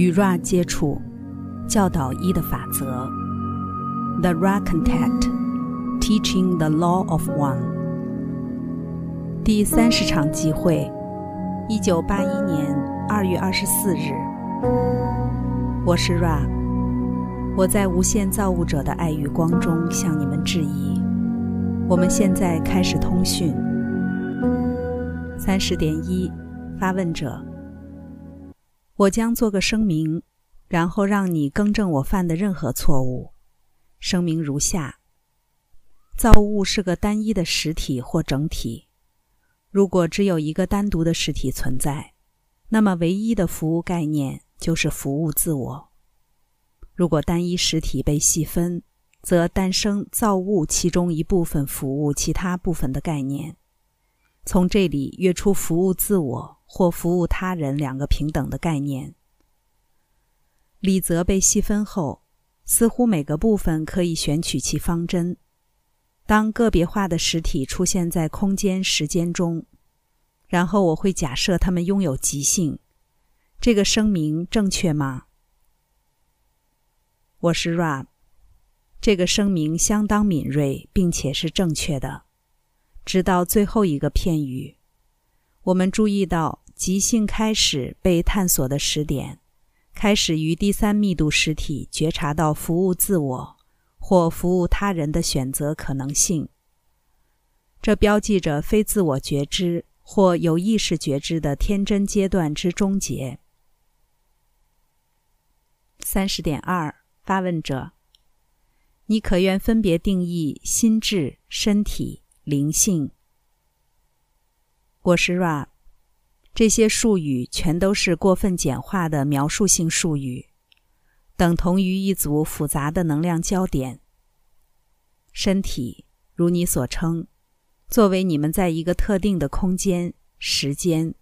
与 Ra 接触，教导一的法则。The Ra Contact, Teaching the Law of One。第三十场集会，一九八一年二月二十四日。我是 Ra，我在无限造物者的爱与光中向你们致意。我们现在开始通讯。三十点一，发问者。我将做个声明，然后让你更正我犯的任何错误。声明如下：造物是个单一的实体或整体。如果只有一个单独的实体存在，那么唯一的服务概念就是服务自我。如果单一实体被细分，则诞生造物其中一部分服务其他部分的概念。从这里跃出服务自我。或服务他人两个平等的概念。理则被细分后，似乎每个部分可以选取其方针。当个别化的实体出现在空间时间中，然后我会假设他们拥有即性。这个声明正确吗？我是 Rab。这个声明相当敏锐，并且是正确的，直到最后一个片语。我们注意到，即兴开始被探索的时点，开始于第三密度实体觉察到服务自我或服务他人的选择可能性。这标记着非自我觉知或有意识觉知的天真阶段之终结。三十点二，发问者：你可愿分别定义心智、身体、灵性？果实 Ra，这些术语全都是过分简化的描述性术语，等同于一组复杂的能量焦点。身体，如你所称，作为你们在一个特定的空间、时间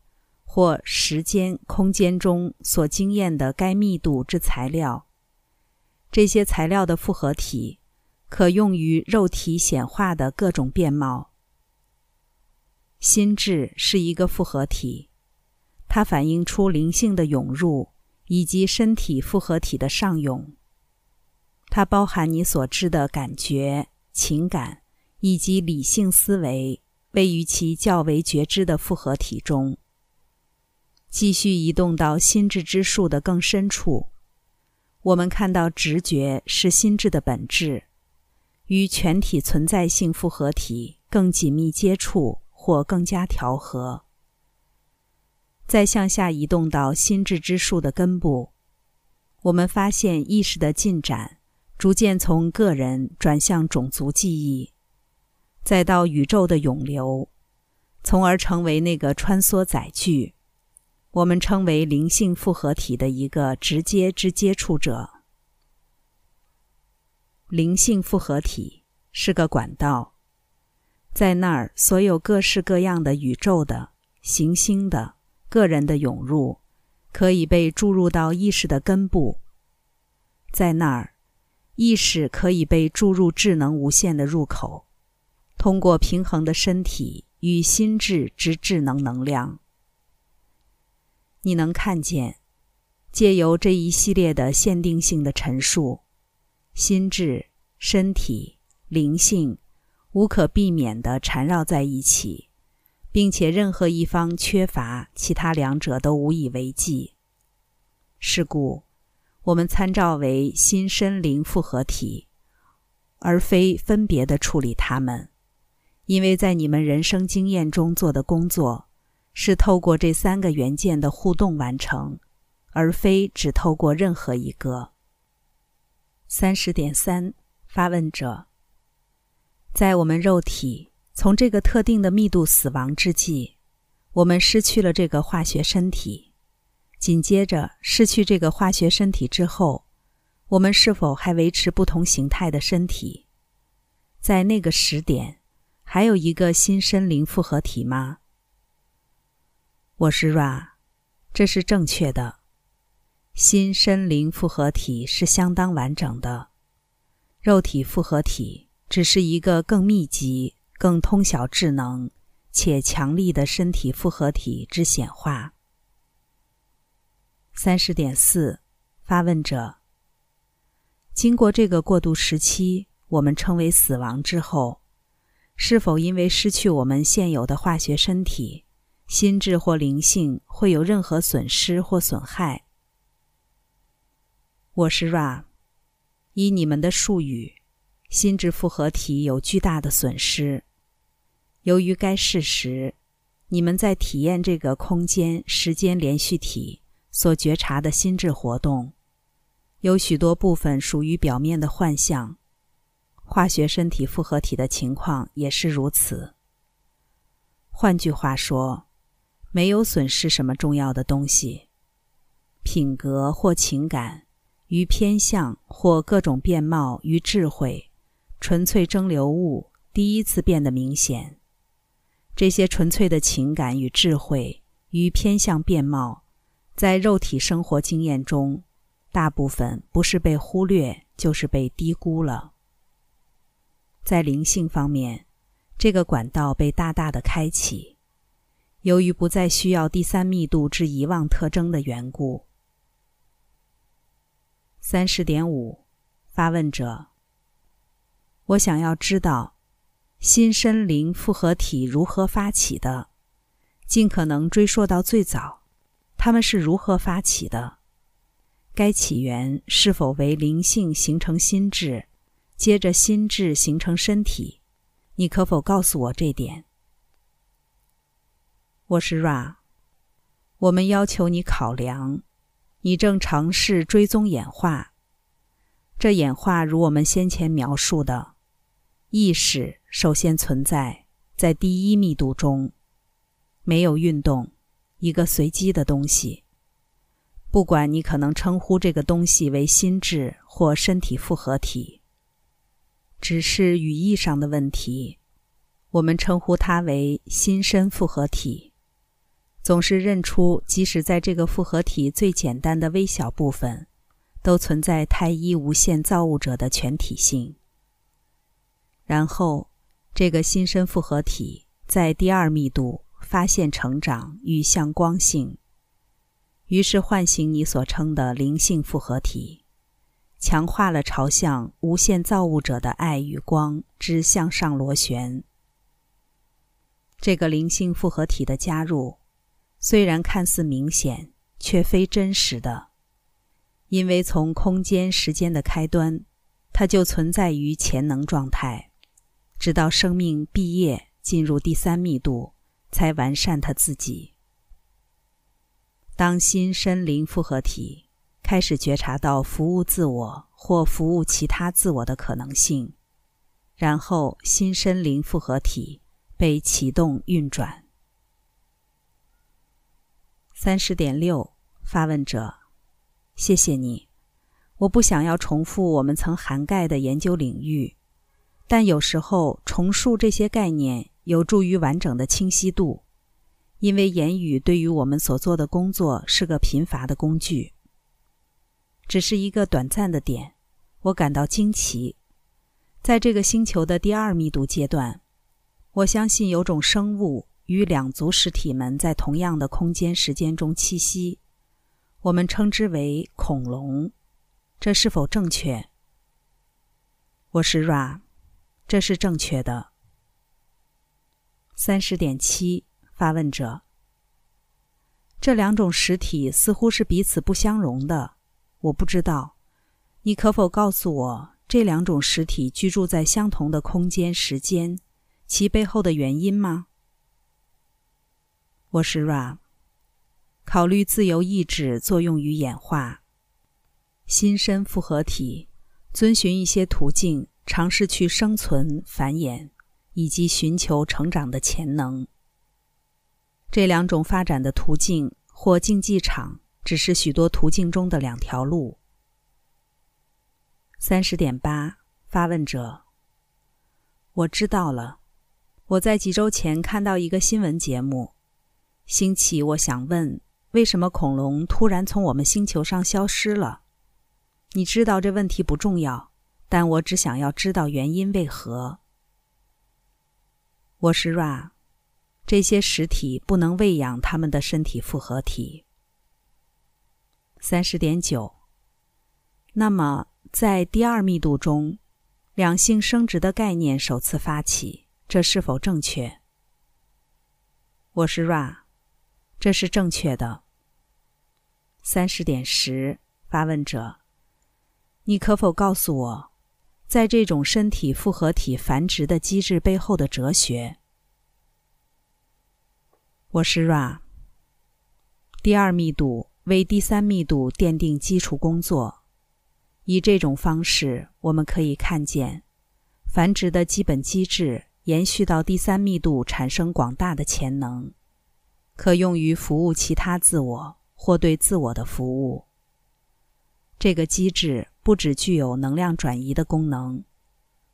或时间空间中所经验的该密度之材料，这些材料的复合体，可用于肉体显化的各种面貌。心智是一个复合体，它反映出灵性的涌入以及身体复合体的上涌。它包含你所知的感觉、情感以及理性思维，位于其较为觉知的复合体中。继续移动到心智之树的更深处，我们看到直觉是心智的本质，与全体存在性复合体更紧密接触。或更加调和。再向下移动到心智之树的根部，我们发现意识的进展逐渐从个人转向种族记忆，再到宇宙的涌流，从而成为那个穿梭载具，我们称为灵性复合体的一个直接之接触者。灵性复合体是个管道。在那儿，所有各式各样的宇宙的、行星的、个人的涌入，可以被注入到意识的根部。在那儿，意识可以被注入智能无限的入口，通过平衡的身体与心智之智能能量。你能看见，借由这一系列的限定性的陈述，心智、身体、灵性。无可避免地缠绕在一起，并且任何一方缺乏，其他两者都无以为继。是故，我们参照为心身灵复合体，而非分别地处理它们，因为在你们人生经验中做的工作，是透过这三个元件的互动完成，而非只透过任何一个。三十点三，发问者。在我们肉体从这个特定的密度死亡之际，我们失去了这个化学身体。紧接着失去这个化学身体之后，我们是否还维持不同形态的身体？在那个时点，还有一个新身灵复合体吗？我是 Ra，这是正确的。新身灵复合体是相当完整的，肉体复合体。只是一个更密集、更通晓智能且强力的身体复合体之显化。三十点四，发问者：经过这个过渡时期，我们称为死亡之后，是否因为失去我们现有的化学身体，心智或灵性会有任何损失或损害？我是 Ra，以你们的术语，心智复合体有巨大的损失。由于该事实，你们在体验这个空间时间连续体所觉察的心智活动，有许多部分属于表面的幻象。化学身体复合体的情况也是如此。换句话说，没有损失什么重要的东西，品格或情感。与偏向或各种面貌与智慧，纯粹蒸馏物第一次变得明显。这些纯粹的情感与智慧与偏向变貌，在肉体生活经验中，大部分不是被忽略，就是被低估了。在灵性方面，这个管道被大大的开启，由于不再需要第三密度之遗忘特征的缘故。三十点五，发问者：我想要知道，心身灵复合体如何发起的？尽可能追溯到最早，他们是如何发起的？该起源是否为灵性形成心智，接着心智形成身体？你可否告诉我这点？我是 Ra，我们要求你考量。你正尝试追踪演化。这演化如我们先前描述的，意识首先存在在第一密度中，没有运动，一个随机的东西。不管你可能称呼这个东西为心智或身体复合体，只是语义上的问题。我们称呼它为心身复合体。总是认出，即使在这个复合体最简单的微小部分，都存在太一无限造物者的全体性。然后，这个新生复合体在第二密度发现成长与向光性，于是唤醒你所称的灵性复合体，强化了朝向无限造物者的爱与光之向上螺旋。这个灵性复合体的加入。虽然看似明显，却非真实的，因为从空间时间的开端，它就存在于潜能状态，直到生命毕业进入第三密度，才完善他自己。当心身灵复合体开始觉察到服务自我或服务其他自我的可能性，然后心身灵复合体被启动运转。三十点六，发问者，谢谢你。我不想要重复我们曾涵盖的研究领域，但有时候重述这些概念有助于完整的清晰度，因为言语对于我们所做的工作是个贫乏的工具。只是一个短暂的点，我感到惊奇。在这个星球的第二密度阶段，我相信有种生物。与两足实体们在同样的空间时间中栖息，我们称之为恐龙。这是否正确？我是 Ra，这是正确的。三十点七，发问者。这两种实体似乎是彼此不相容的。我不知道，你可否告诉我这两种实体居住在相同的空间时间，其背后的原因吗？我是 Ra，考虑自由意志作用于演化，心身复合体遵循一些途径，尝试去生存、繁衍以及寻求成长的潜能。这两种发展的途径或竞技场，只是许多途径中的两条路。三十点八，发问者，我知道了。我在几周前看到一个新闻节目。兴起，我想问：为什么恐龙突然从我们星球上消失了？你知道这问题不重要，但我只想要知道原因为何。我是 Ra，这些实体不能喂养他们的身体复合体。三十点九，那么，在第二密度中，两性生殖的概念首次发起，这是否正确？我是 Ra，这是正确的。三十点十，发问者，你可否告诉我，在这种身体复合体繁殖的机制背后的哲学？我是 Ra。第二密度为第三密度奠定基础工作。以这种方式，我们可以看见，繁殖的基本机制延续到第三密度，产生广大的潜能，可用于服务其他自我或对自我的服务。这个机制不只具有能量转移的功能，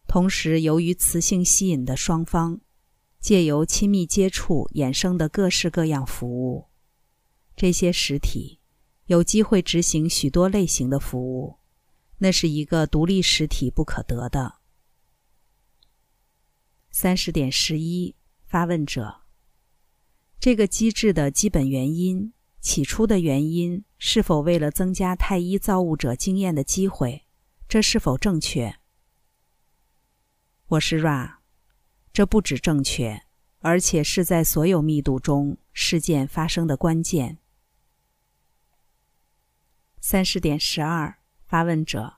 同时由于磁性吸引的双方，借由亲密接触衍生的各式各样服务，这些实体有机会执行许多类型的服务。那是一个独立实体不可得的。三十点十一，发问者：这个机制的基本原因，起初的原因是否为了增加太一造物者经验的机会？这是否正确？我是 Ra，这不止正确，而且是在所有密度中事件发生的关键。三十点十二。发问者：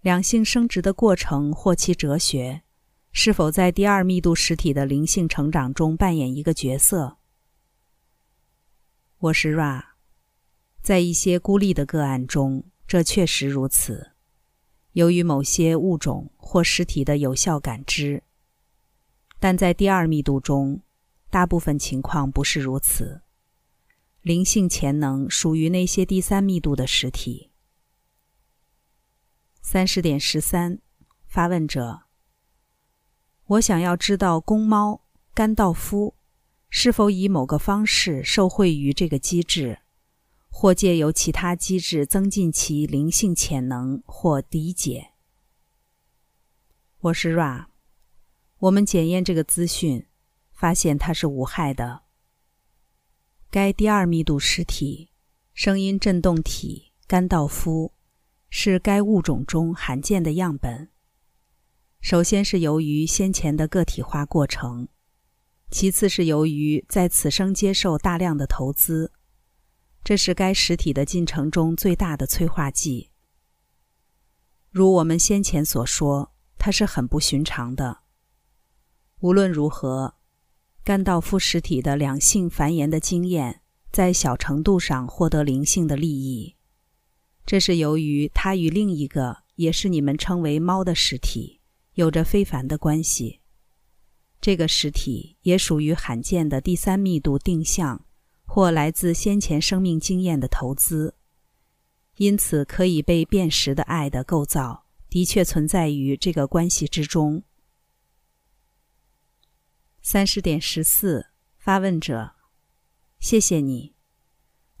两性生殖的过程或其哲学，是否在第二密度实体的灵性成长中扮演一个角色？我是 Ra，在一些孤立的个案中，这确实如此。由于某些物种或实体的有效感知，但在第二密度中，大部分情况不是如此。灵性潜能属于那些第三密度的实体。三十点十三，发问者：我想要知道公猫甘道夫是否以某个方式受惠于这个机制，或借由其他机制增进其灵性潜能或理解。我是 Ra，我们检验这个资讯，发现它是无害的。该第二密度实体声音振动体甘道夫。是该物种中罕见的样本。首先是由于先前的个体化过程，其次是由于在此生接受大量的投资，这是该实体的进程中最大的催化剂。如我们先前所说，它是很不寻常的。无论如何，甘道夫实体的两性繁衍的经验，在小程度上获得灵性的利益。这是由于它与另一个也是你们称为猫的实体有着非凡的关系。这个实体也属于罕见的第三密度定向或来自先前生命经验的投资，因此可以被辨识的爱的构造的确存在于这个关系之中。三十点十四，发问者，谢谢你。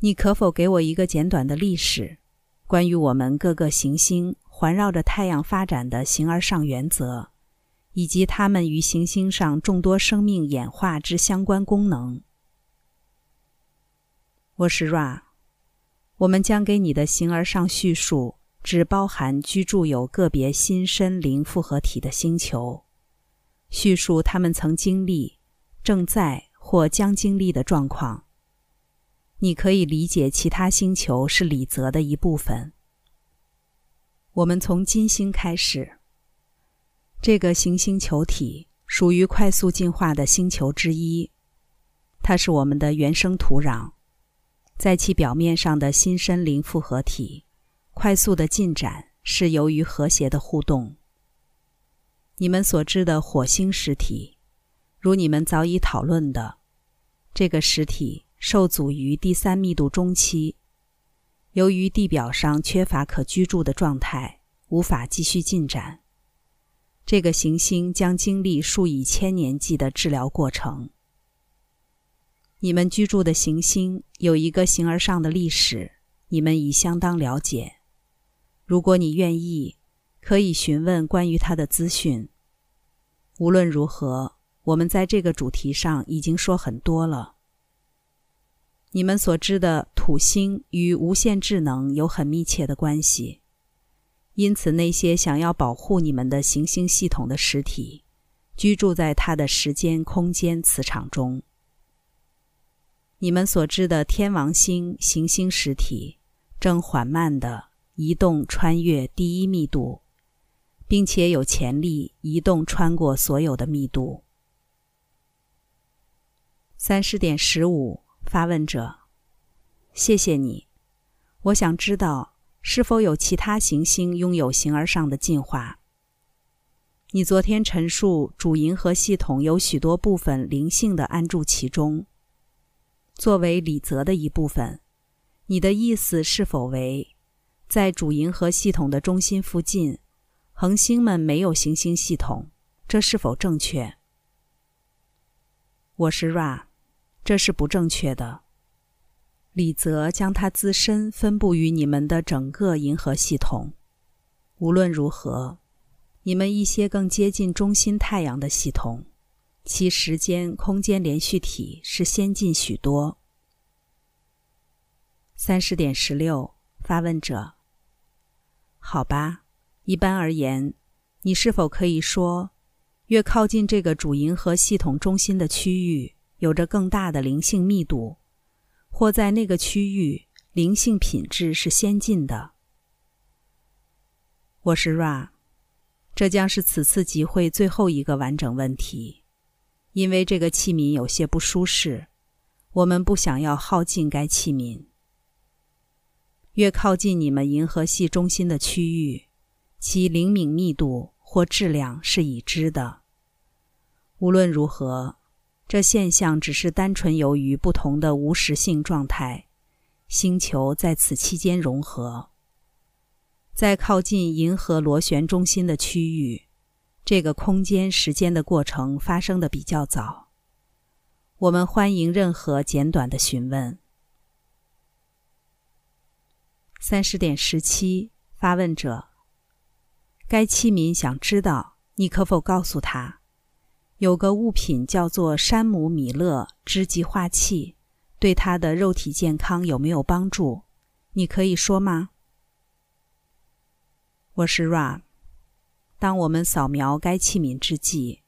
你可否给我一个简短的历史？关于我们各个行星环绕着太阳发展的形而上原则，以及它们与行星上众多生命演化之相关功能。我是 Ra，我们将给你的形而上叙述只包含居住有个别新身灵复合体的星球，叙述他们曾经历、正在或将经历的状况。你可以理解其他星球是理则的一部分。我们从金星开始。这个行星球体属于快速进化的星球之一，它是我们的原生土壤，在其表面上的新森林复合体快速的进展是由于和谐的互动。你们所知的火星实体，如你们早已讨论的，这个实体。受阻于第三密度中期，由于地表上缺乏可居住的状态，无法继续进展。这个行星将经历数以千年计的治疗过程。你们居住的行星有一个形而上的历史，你们已相当了解。如果你愿意，可以询问关于它的资讯。无论如何，我们在这个主题上已经说很多了。你们所知的土星与无限智能有很密切的关系，因此，那些想要保护你们的行星系统的实体，居住在它的时间空间磁场中。你们所知的天王星行星实体正缓慢地移动，穿越第一密度，并且有潜力移动穿过所有的密度。三十点十五，发问者，谢谢你。我想知道。是否有其他行星拥有形而上的进化？你昨天陈述主银河系统有许多部分灵性的安住其中，作为理则的一部分。你的意思是否为，在主银河系统的中心附近，恒星们没有行星系统？这是否正确？我是 Ra，这是不正确的。李泽将它自身分布于你们的整个银河系统。无论如何，你们一些更接近中心太阳的系统，其时间空间连续体是先进许多。三十点十六，发问者。好吧，一般而言，你是否可以说，越靠近这个主银河系统中心的区域，有着更大的灵性密度？或在那个区域，灵性品质是先进的。我是 Ra，这将是此次集会最后一个完整问题，因为这个器皿有些不舒适，我们不想要耗尽该器皿。越靠近你们银河系中心的区域，其灵敏密度或质量是已知的。无论如何。这现象只是单纯由于不同的无实性状态，星球在此期间融合。在靠近银河螺旋中心的区域，这个空间时间的过程发生的比较早。我们欢迎任何简短的询问。三十点十七，发问者。该器皿想知道，你可否告诉他？有个物品叫做山姆米勒之极化器，对他的肉体健康有没有帮助？你可以说吗？我是 Ra。当我们扫描该器皿之际，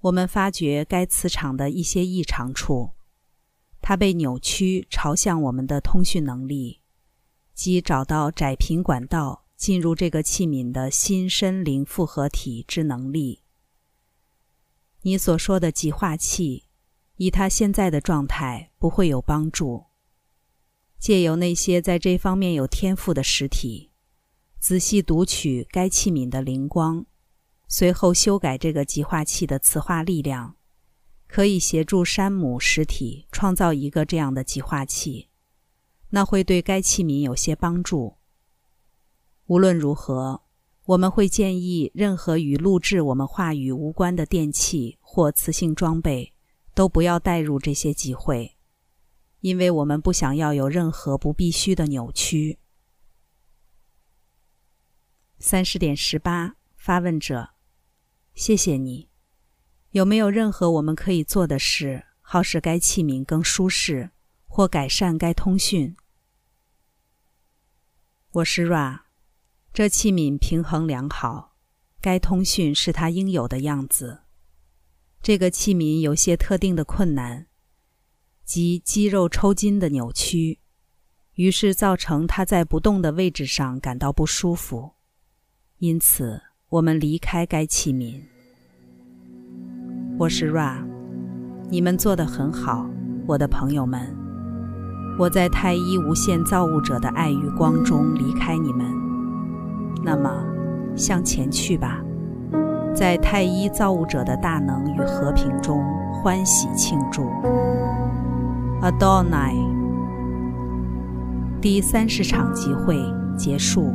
我们发觉该磁场的一些异常处，它被扭曲朝向我们的通讯能力，即找到窄频管道进入这个器皿的新深灵复合体之能力。你所说的极化器，以它现在的状态不会有帮助。借由那些在这方面有天赋的实体，仔细读取该器皿的灵光，随后修改这个极化器的磁化力量，可以协助山姆实体创造一个这样的极化器。那会对该器皿有些帮助。无论如何。我们会建议，任何与录制我们话语无关的电器或磁性装备，都不要带入这些集会，因为我们不想要有任何不必须的扭曲。三十点十八，发问者，谢谢你。有没有任何我们可以做的事，好使该器皿更舒适，或改善该通讯？我是 Ra。这器皿平衡良好，该通讯是它应有的样子。这个器皿有些特定的困难，即肌肉抽筋的扭曲，于是造成它在不动的位置上感到不舒服。因此，我们离开该器皿。我是 Ra，你们做得很好，我的朋友们。我在太一无限造物者的爱与光中离开你们。那么，向前去吧，在太一造物者的大能与和平中欢喜庆祝。Adonai，第三十场集会结束。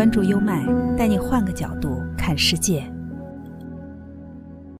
关注优麦，带你换个角度看世界。